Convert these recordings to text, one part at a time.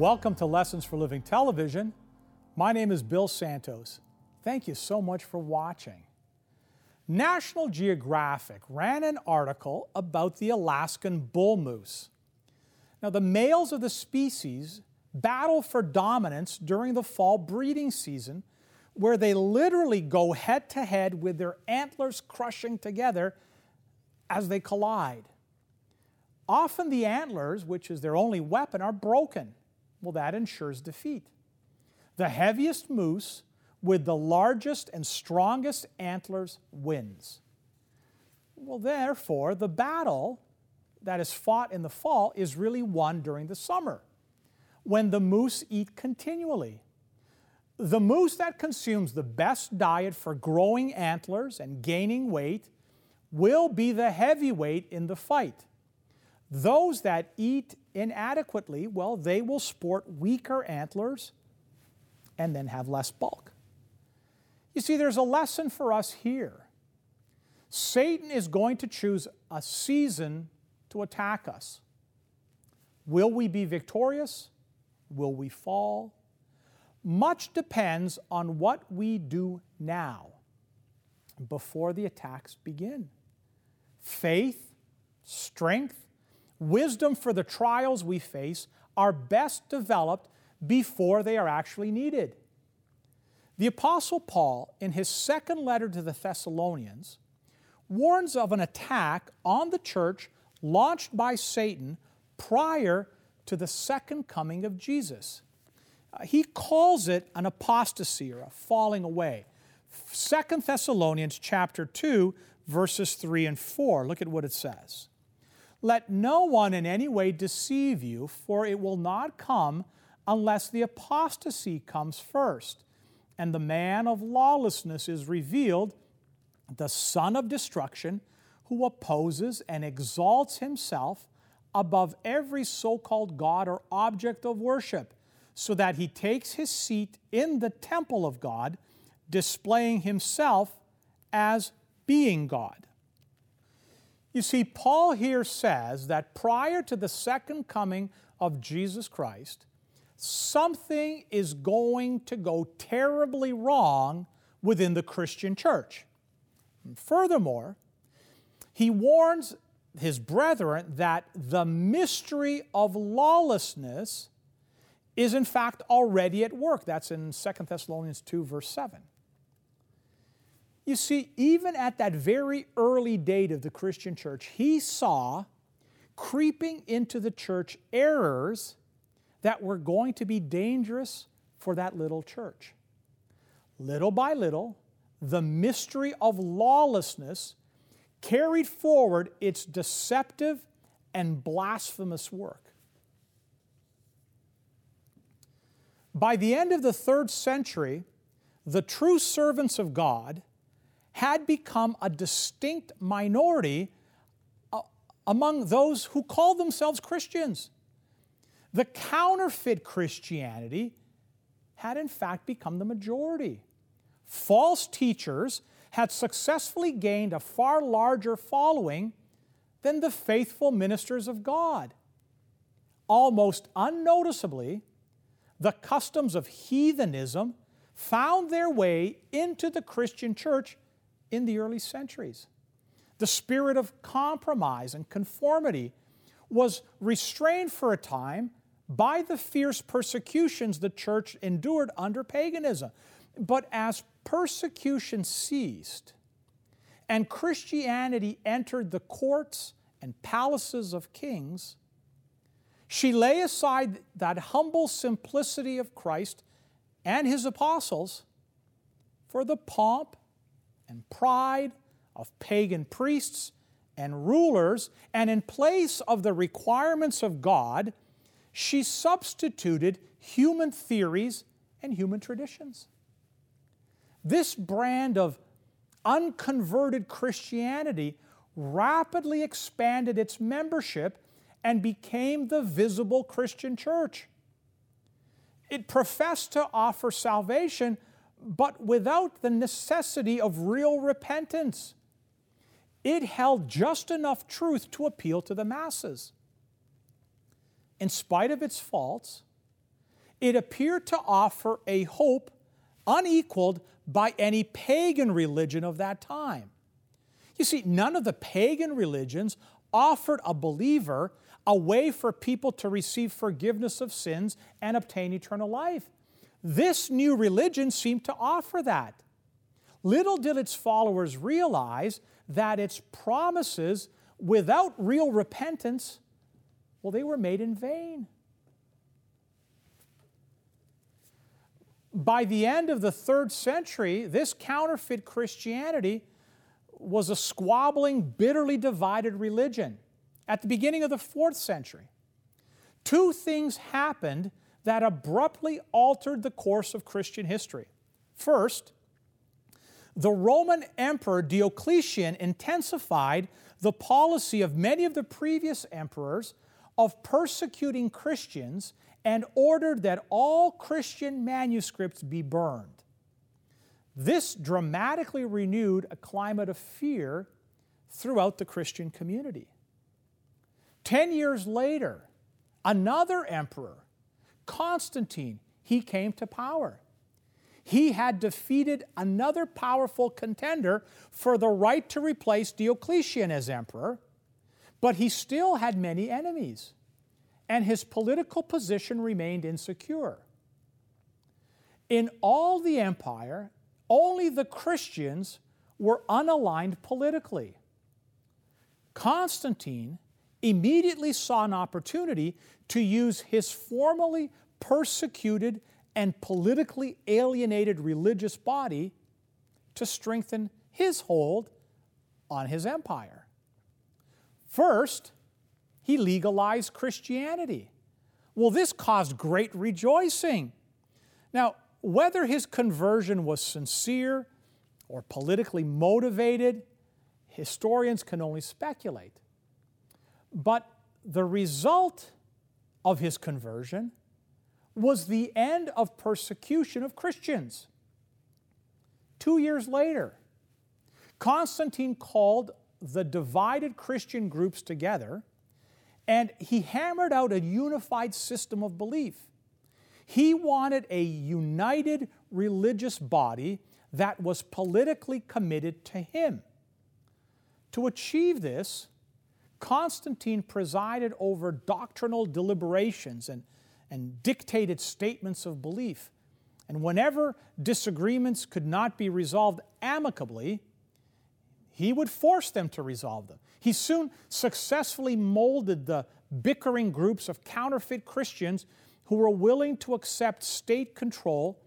Welcome to Lessons for Living Television. My name is Bill Santos. Thank you so much for watching. National Geographic ran an article about the Alaskan bull moose. Now, the males of the species battle for dominance during the fall breeding season, where they literally go head to head with their antlers crushing together as they collide. Often the antlers, which is their only weapon, are broken. Well, that ensures defeat. The heaviest moose with the largest and strongest antlers wins. Well, therefore, the battle that is fought in the fall is really won during the summer when the moose eat continually. The moose that consumes the best diet for growing antlers and gaining weight will be the heavyweight in the fight. Those that eat inadequately, well, they will sport weaker antlers and then have less bulk. You see, there's a lesson for us here. Satan is going to choose a season to attack us. Will we be victorious? Will we fall? Much depends on what we do now before the attacks begin. Faith, strength, wisdom for the trials we face are best developed before they are actually needed. The Apostle Paul, in his second letter to the Thessalonians, warns of an attack on the church launched by Satan prior to the second coming of Jesus. Uh, he calls it an apostasy or a falling away. Second Thessalonians chapter 2 verses 3 and 4. Look at what it says. Let no one in any way deceive you, for it will not come unless the apostasy comes first, and the man of lawlessness is revealed, the son of destruction, who opposes and exalts himself above every so called God or object of worship, so that he takes his seat in the temple of God, displaying himself as being God. You see, Paul here says that prior to the second coming of Jesus Christ, something is going to go terribly wrong within the Christian church. And furthermore, he warns his brethren that the mystery of lawlessness is in fact already at work. That's in 2 Thessalonians 2, verse 7. You see, even at that very early date of the Christian church, he saw creeping into the church errors that were going to be dangerous for that little church. Little by little, the mystery of lawlessness carried forward its deceptive and blasphemous work. By the end of the third century, the true servants of God had become a distinct minority uh, among those who called themselves Christians. The counterfeit Christianity had in fact become the majority. False teachers had successfully gained a far larger following than the faithful ministers of God. Almost unnoticeably, the customs of heathenism found their way into the Christian church in the early centuries. The spirit of compromise and conformity was restrained for a time by the fierce persecutions the church endured under paganism. But as persecution ceased and Christianity entered the courts and palaces of kings, she lay aside that humble simplicity of Christ and his apostles for the pomp and pride of pagan priests and rulers, and in place of the requirements of God, she substituted human theories and human traditions. This brand of unconverted Christianity rapidly expanded its membership and became the visible Christian church. It professed to offer salvation but without the necessity of real repentance. It held just enough truth to appeal to the masses. In spite of its faults, it appeared to offer a hope unequaled by any pagan religion of that time. You see, none of the pagan religions offered a believer a way for people to receive forgiveness of sins and obtain eternal life. This new religion seemed to offer that. Little did its followers realize that its promises, without real repentance, well, they were made in vain. By the end of the third century, this counterfeit Christianity was a squabbling, bitterly divided religion. At the beginning of the fourth century, two things happened that abruptly altered the course of Christian history. First, the Roman Emperor Diocletian intensified the policy of many of the previous emperors of persecuting Christians and ordered that all Christian manuscripts be burned. This dramatically renewed a climate of fear throughout the Christian community. Ten years later, another emperor, Constantine, he came to power. He had defeated another powerful contender for the right to replace Diocletian as emperor, but he still had many enemies, and his political position remained insecure. In all the empire, only the Christians were unaligned politically. Constantine immediately saw an opportunity to use his formerly persecuted and politically alienated religious body to strengthen his hold on his empire. First, he legalized Christianity. Well, this caused great rejoicing. Now, whether his conversion was sincere or politically motivated, historians can only speculate. But the result of his conversion was the end of persecution of Christians. Two years later, Constantine called the divided Christian groups together and he hammered out a unified system of belief. He wanted a united religious body that was politically committed to him. To achieve this, Constantine presided over doctrinal deliberations and, and dictated statements of belief. And whenever disagreements could not be resolved amicably, he would force them to resolve them. He soon successfully molded the bickering groups of counterfeit Christians who were willing to accept state control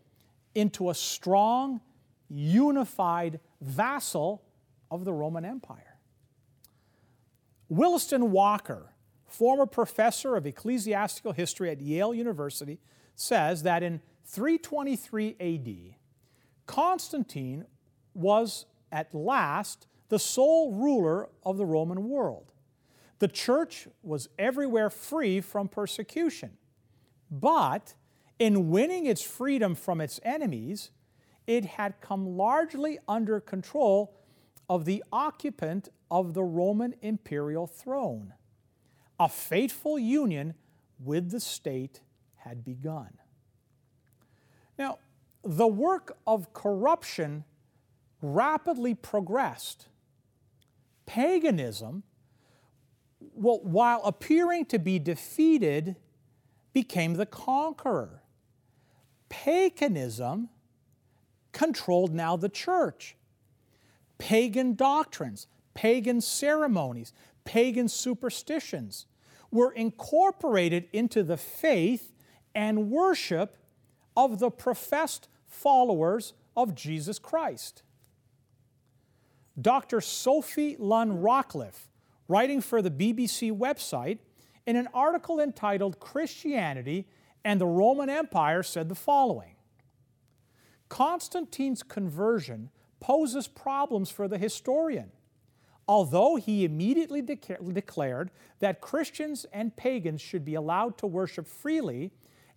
into a strong, unified vassal of the Roman Empire. Williston Walker, former professor of ecclesiastical history at Yale University, says that in 323 AD, Constantine was at last the sole ruler of the Roman world. The church was everywhere free from persecution. But in winning its freedom from its enemies, it had come largely under control of the occupant of the Roman imperial throne. A fateful union with the state had begun. Now, the work of corruption rapidly progressed. Paganism, well, while appearing to be defeated, became the conqueror. Paganism controlled now the church. Pagan doctrines, pagan ceremonies, pagan superstitions were incorporated into the faith and worship of the professed followers of Jesus Christ. Dr. Sophie Lunn Rockliffe, writing for the BBC website, in an article entitled Christianity and the Roman Empire, said the following Constantine's conversion poses problems for the historian. Although he immediately declared that Christians and pagans should be allowed to worship freely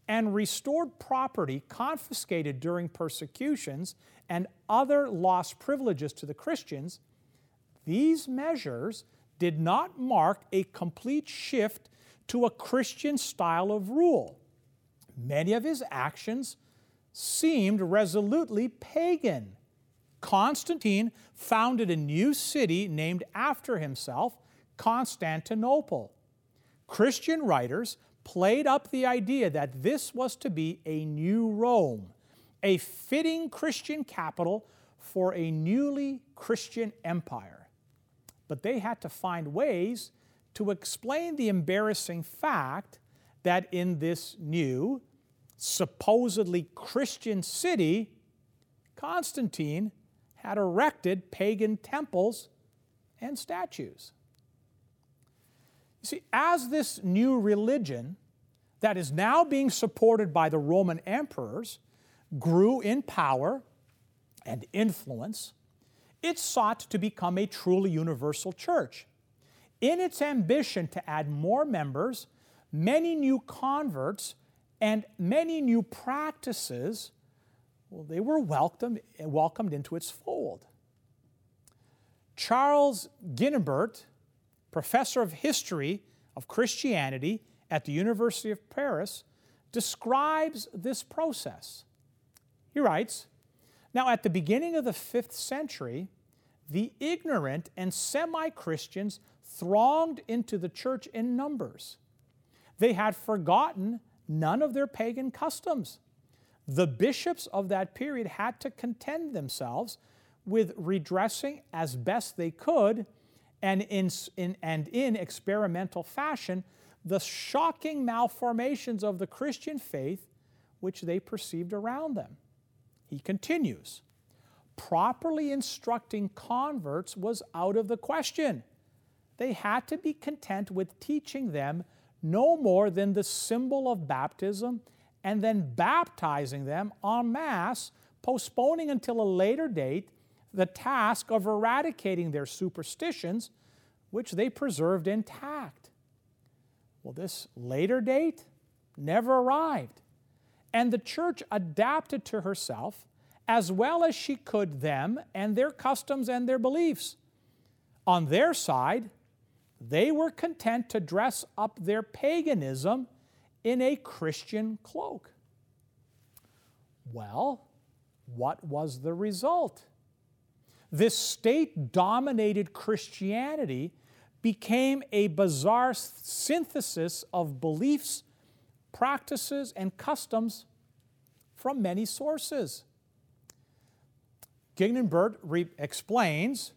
and restored property confiscated during persecutions and other lost privileges to the Christians, these measures did not mark a complete shift to a Christian style of rule. many of his actions seemed resolutely pagan. Constantine founded a new city named after himself, Constantinople. Christian writers played up the idea that this was to be a new Rome, a fitting Christian capital for a newly Christian empire. But they had to find ways to explain the embarrassing fact that in this new, supposedly Christian city, Constantine had erected pagan temples and statues. You see, as this new religion that is now being supported by the Roman emperors grew in power and influence, it sought to become a truly universal church. In its ambition to add more members, many new converts, and many new practices, well, they were welcomed, welcomed into its fold. Charles Guignebert, professor of history of Christianity at the University of Paris, describes this process. He writes Now, at the beginning of the fifth century, the ignorant and semi Christians thronged into the church in numbers. They had forgotten none of their pagan customs. The bishops of that period had to contend themselves with redressing as best they could and in, in, and in experimental fashion the shocking malformations of the Christian faith which they perceived around them. He continues properly instructing converts was out of the question. They had to be content with teaching them no more than the symbol of baptism and then baptizing them en masse, postponing until a later date the task of eradicating their superstitions, which they preserved intact. Well, this later date never arrived. And the church adapted to herself as well as she could them and their customs and their beliefs. On their side, they were content to dress up their paganism in a Christian cloak. Well, what was the result? This state dominated Christianity became a bizarre synthesis of beliefs, practices, and customs from many sources. Guignebert re- explains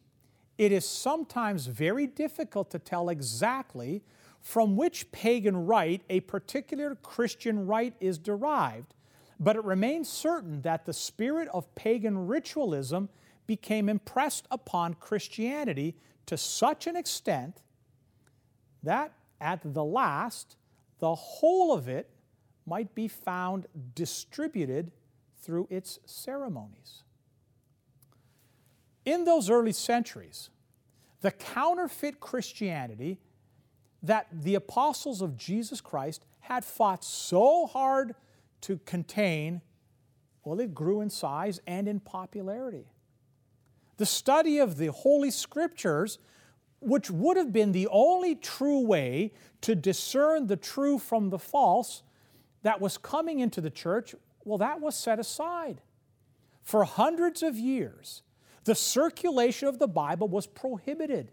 it is sometimes very difficult to tell exactly from which pagan rite a particular Christian rite is derived, but it remains certain that the spirit of pagan ritualism became impressed upon Christianity to such an extent that at the last, the whole of it might be found distributed through its ceremonies. In those early centuries, the counterfeit Christianity that the apostles of Jesus Christ had fought so hard to contain, well, it grew in size and in popularity. The study of the Holy Scriptures, which would have been the only true way to discern the true from the false that was coming into the church, well, that was set aside. For hundreds of years, the circulation of the Bible was prohibited.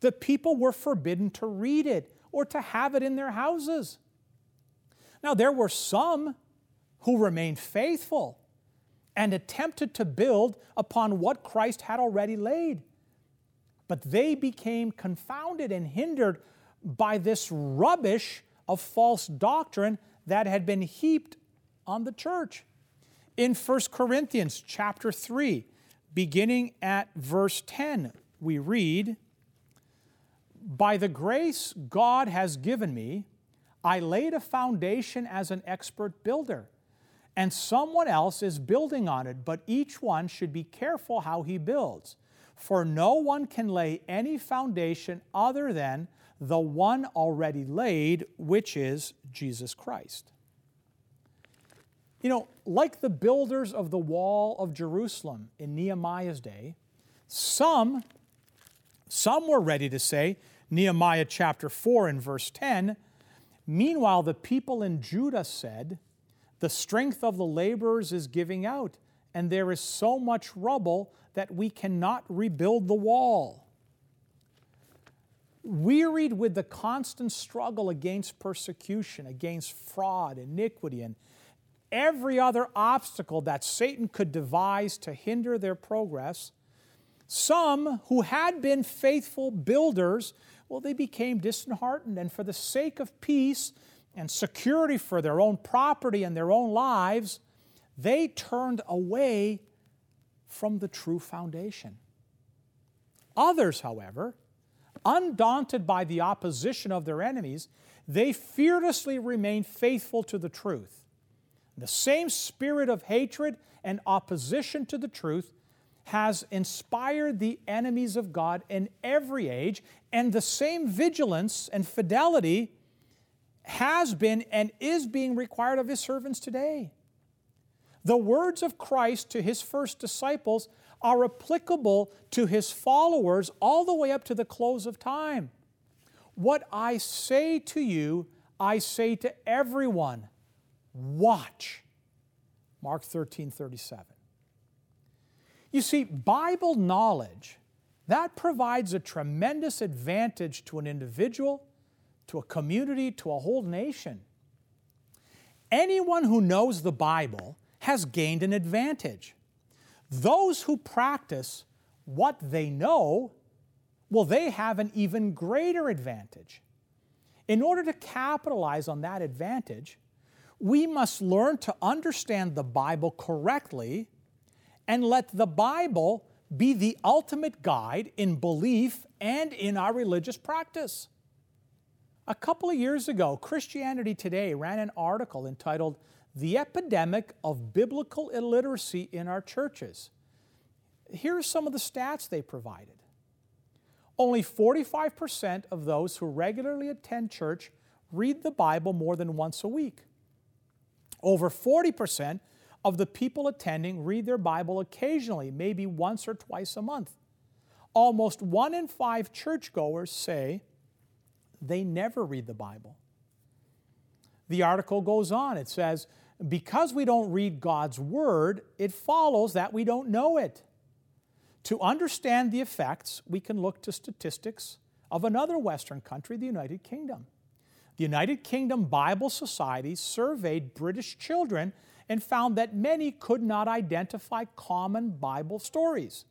The people were forbidden to read it or to have it in their houses. Now, there were some who remained faithful and attempted to build upon what Christ had already laid. But they became confounded and hindered by this rubbish of false doctrine that had been heaped on the church. In 1 Corinthians chapter 3, beginning at verse 10, we read, By the grace God has given me, I laid a foundation as an expert builder, and someone else is building on it, but each one should be careful how he builds. For no one can lay any foundation other than the one already laid, which is Jesus Christ. You know, like the builders of the wall of Jerusalem in Nehemiah's day, some, some were ready to say, Nehemiah chapter 4 and verse 10, meanwhile the people in Judah said, The strength of the laborers is giving out, and there is so much rubble that we cannot rebuild the wall. Wearied with the constant struggle against persecution, against fraud, iniquity, and every other obstacle that Satan could devise to hinder their progress, some who had been faithful builders, well, they became disheartened, and for the sake of peace and security for their own property and their own lives, they turned away from the true foundation. Others, however, undaunted by the opposition of their enemies, they fearlessly remained faithful to the truth. The same spirit of hatred and opposition to the truth has inspired the enemies of God in every age, and the same vigilance and fidelity has been and is being required of his servants today. The words of Christ to his first disciples are applicable to his followers all the way up to the close of time. What I say to you, I say to everyone watch. Mark 13 37. You see, Bible knowledge, that provides a tremendous advantage to an individual, to a community, to a whole nation. Anyone who knows the Bible has gained an advantage. Those who practice what they know, well, they have an even greater advantage. In order to capitalize on that advantage, we must learn to understand the Bible correctly and let the Bible be the ultimate guide in belief and in our religious practice. A couple of years ago, Christianity Today ran an article entitled The Epidemic of Biblical Illiteracy in Our Churches. Here are some of the stats they provided. Only 45% of those who regularly attend church read the Bible more than once a week. Over 40% of the people attending read their Bible occasionally, maybe once or twice a month. Almost one in five churchgoers say they never read the Bible. The article goes on. It says, because we don't read God's Word, it follows that we don't know it. To understand the effects, we can look to statistics of another Western country, the United Kingdom. The United Kingdom Bible Society surveyed British children and found that many could not identify common Bible stories.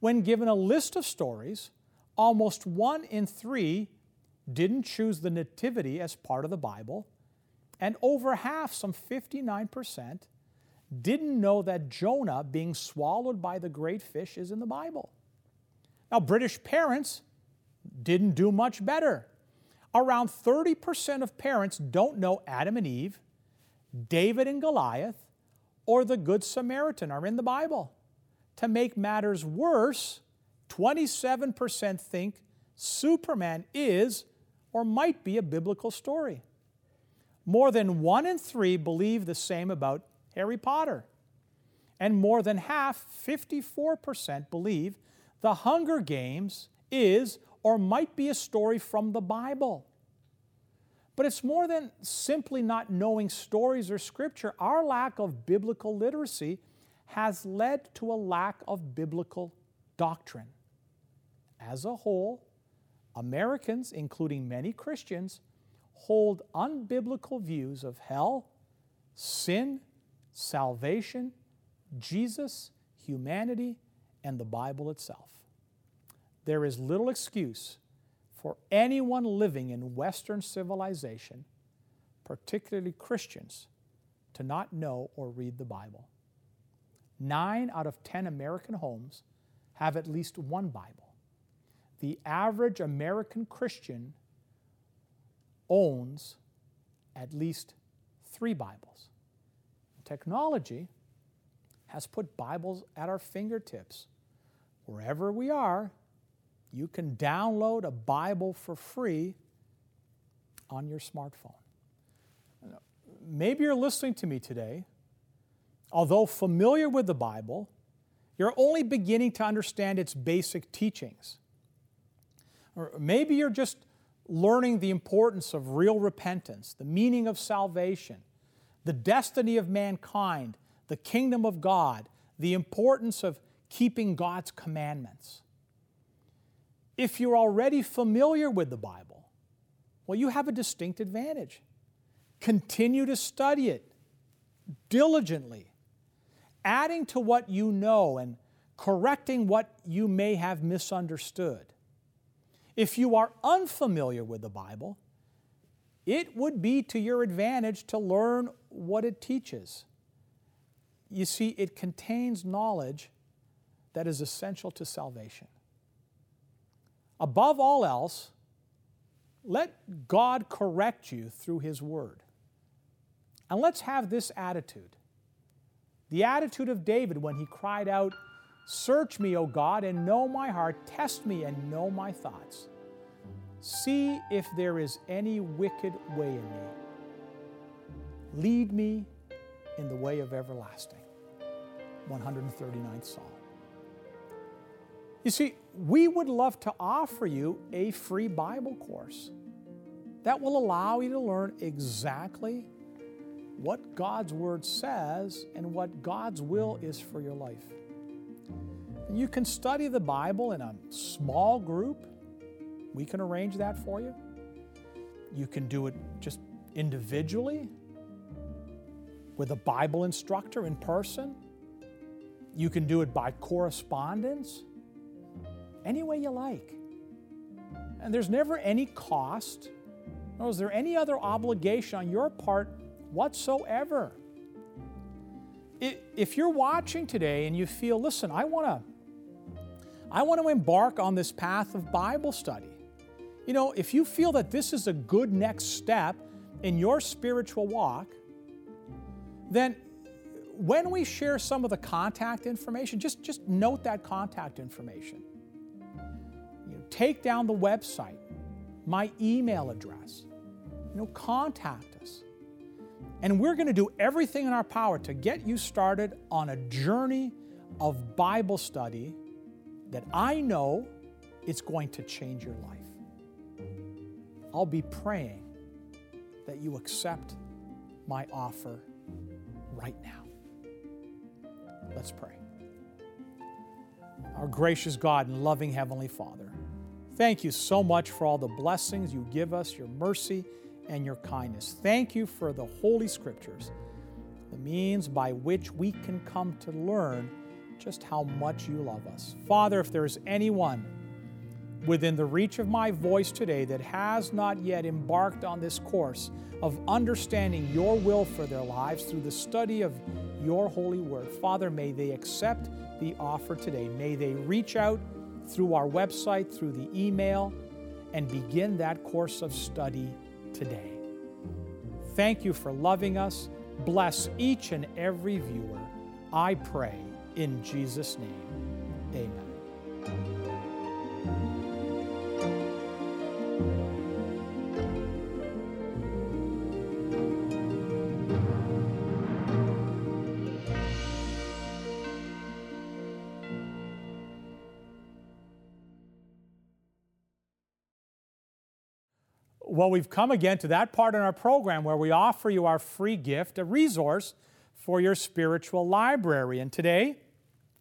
When given a list of stories, almost one in three didn't choose the Nativity as part of the Bible, and over half, some 59%, didn't know that Jonah being swallowed by the great fish is in the Bible. Now, British parents didn't do much better. Around 30% of parents don't know Adam and Eve, David and Goliath, or the Good Samaritan are in the Bible. To make matters worse, 27% think Superman is or might be a biblical story. More than one in three believe the same about Harry Potter. And more than half, 54%, believe the Hunger Games is or might be a story from the Bible. But it's more than simply not knowing stories or scripture. Our lack of biblical literacy has led to a lack of biblical doctrine. As a whole, Americans, including many Christians, hold unbiblical views of hell, sin, salvation, Jesus, humanity, and the Bible itself. There is little excuse for anyone living in Western civilization, particularly Christians, to not know or read the Bible. Nine out of ten American homes have at least one Bible. The average American Christian owns at least three Bibles. Technology has put Bibles at our fingertips. Wherever we are, you can download a Bible for free on your smartphone. Maybe you're listening to me today, although familiar with the Bible, you're only beginning to understand its basic teachings. Or maybe you're just learning the importance of real repentance, the meaning of salvation, the destiny of mankind, the kingdom of God, the importance of keeping God's commandments. If you're already familiar with the Bible, well, you have a distinct advantage. Continue to study it diligently, adding to what you know and correcting what you may have misunderstood. If you are unfamiliar with the Bible, it would be to your advantage to learn what it teaches. You see, it contains knowledge that is essential to salvation. Above all else, let God correct you through His Word. And let's have this attitude the attitude of David when he cried out, Search me, O God, and know my heart. Test me and know my thoughts. See if there is any wicked way in me. Lead me in the way of everlasting. 139th Psalm. You see, we would love to offer you a free Bible course that will allow you to learn exactly what God's Word says and what God's will is for your life. You can study the Bible in a small group. We can arrange that for you. You can do it just individually with a Bible instructor in person. You can do it by correspondence, any way you like. And there's never any cost, nor is there any other obligation on your part whatsoever. If you're watching today and you feel, listen, I want to I want to embark on this path of Bible study. You know, if you feel that this is a good next step in your spiritual walk, then when we share some of the contact information, just, just note that contact information. You know, take down the website, my email address. You know, contact us. And we're going to do everything in our power to get you started on a journey of Bible study that I know it's going to change your life. I'll be praying that you accept my offer right now. Let's pray. Our gracious God and loving Heavenly Father, thank you so much for all the blessings you give us, your mercy, and your kindness. Thank you for the Holy Scriptures, the means by which we can come to learn just how much you love us. Father, if there's anyone within the reach of my voice today that has not yet embarked on this course of understanding your will for their lives through the study of your holy word, Father, may they accept the offer today. May they reach out through our website, through the email, and begin that course of study today. Thank you for loving us. Bless each and every viewer. I pray in Jesus' name, amen. Well, we've come again to that part in our program where we offer you our free gift, a resource for your spiritual library. And today,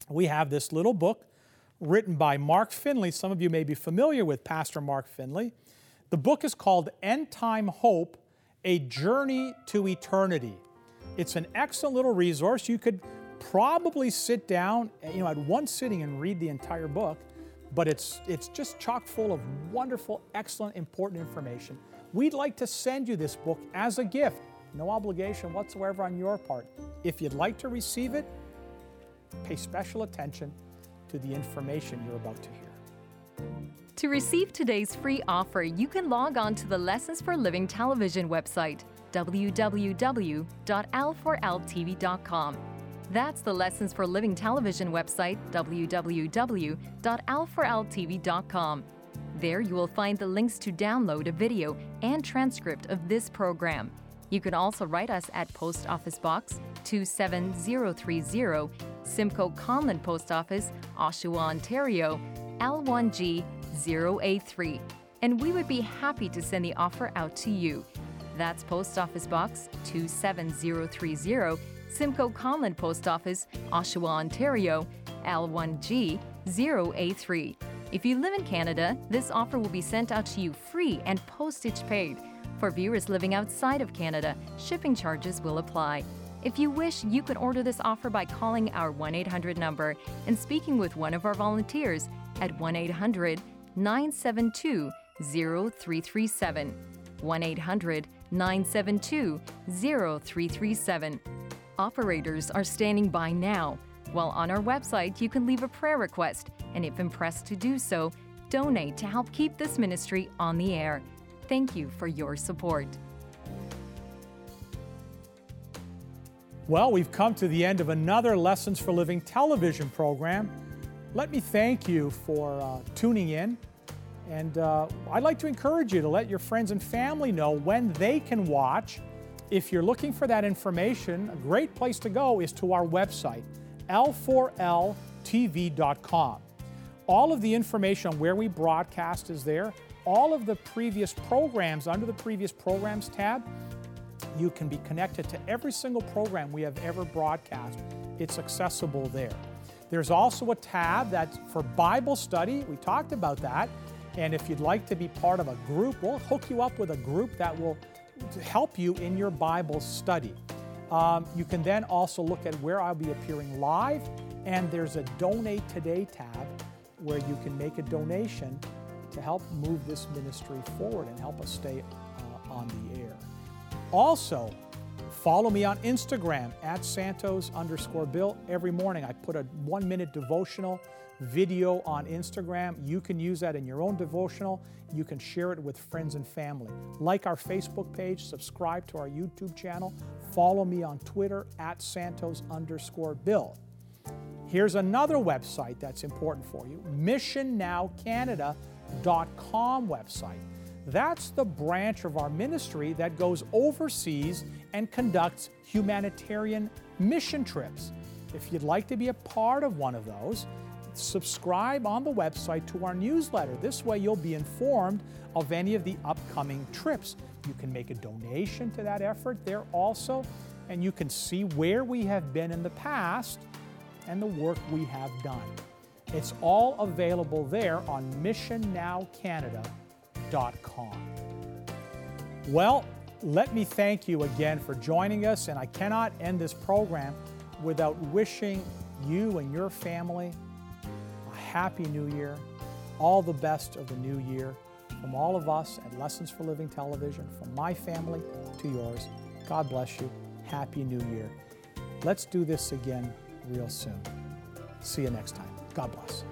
we have this little book written by Mark Finley. Some of you may be familiar with Pastor Mark Finley. The book is called End Time Hope A Journey to Eternity. It's an excellent little resource. You could probably sit down, you know, at one sitting and read the entire book, but it's, it's just chock full of wonderful, excellent, important information. We'd like to send you this book as a gift, no obligation whatsoever on your part. If you'd like to receive it, pay special attention to the information you're about to hear. To receive today's free offer, you can log on to the Lessons for Living television website, www.l4ltv.com. That's the Lessons for Living television website, www.l4ltv.com. There you will find the links to download a video and transcript of this program. You can also write us at Post Office Box 27030, Simcoe Conlin Post Office, Oshawa, Ontario, L1G 0A3, and we would be happy to send the offer out to you. That's Post Office Box 27030, Simcoe Conlin Post Office, Oshawa, Ontario, L1G 0A3. If you live in Canada, this offer will be sent out to you free and postage paid. For viewers living outside of Canada, shipping charges will apply. If you wish, you can order this offer by calling our 1 800 number and speaking with one of our volunteers at 1 800 972 0337. 1 800 972 0337. Operators are standing by now. While on our website, you can leave a prayer request, and if impressed to do so, donate to help keep this ministry on the air. Thank you for your support. Well, we've come to the end of another Lessons for Living television program. Let me thank you for uh, tuning in. And uh, I'd like to encourage you to let your friends and family know when they can watch. If you're looking for that information, a great place to go is to our website, l4ltv.com. All of the information on where we broadcast is there. All of the previous programs under the previous programs tab you can be connected to every single program we have ever broadcast. It's accessible there. There's also a tab that's for Bible study. We talked about that. And if you'd like to be part of a group, we'll hook you up with a group that will help you in your Bible study. Um, you can then also look at where I'll be appearing live, and there's a Donate Today tab where you can make a donation to help move this ministry forward and help us stay uh, on the air. Also, follow me on Instagram at Santos underscore Bill. Every morning I put a one minute devotional video on Instagram. You can use that in your own devotional. You can share it with friends and family. Like our Facebook page, subscribe to our YouTube channel, follow me on Twitter at Santos underscore Bill. Here's another website that's important for you missionnowcanada.com website. That's the branch of our ministry that goes overseas and conducts humanitarian mission trips. If you'd like to be a part of one of those, subscribe on the website to our newsletter. This way, you'll be informed of any of the upcoming trips. You can make a donation to that effort there also, and you can see where we have been in the past and the work we have done. It's all available there on missionnowcanada.com. Well, let me thank you again for joining us, and I cannot end this program without wishing you and your family happy new year, all the best of the new year. From all of us at Lessons for Living Television, from my family to yours, God bless you. Happy New Year. Let's do this again real soon. See you next time. God bless.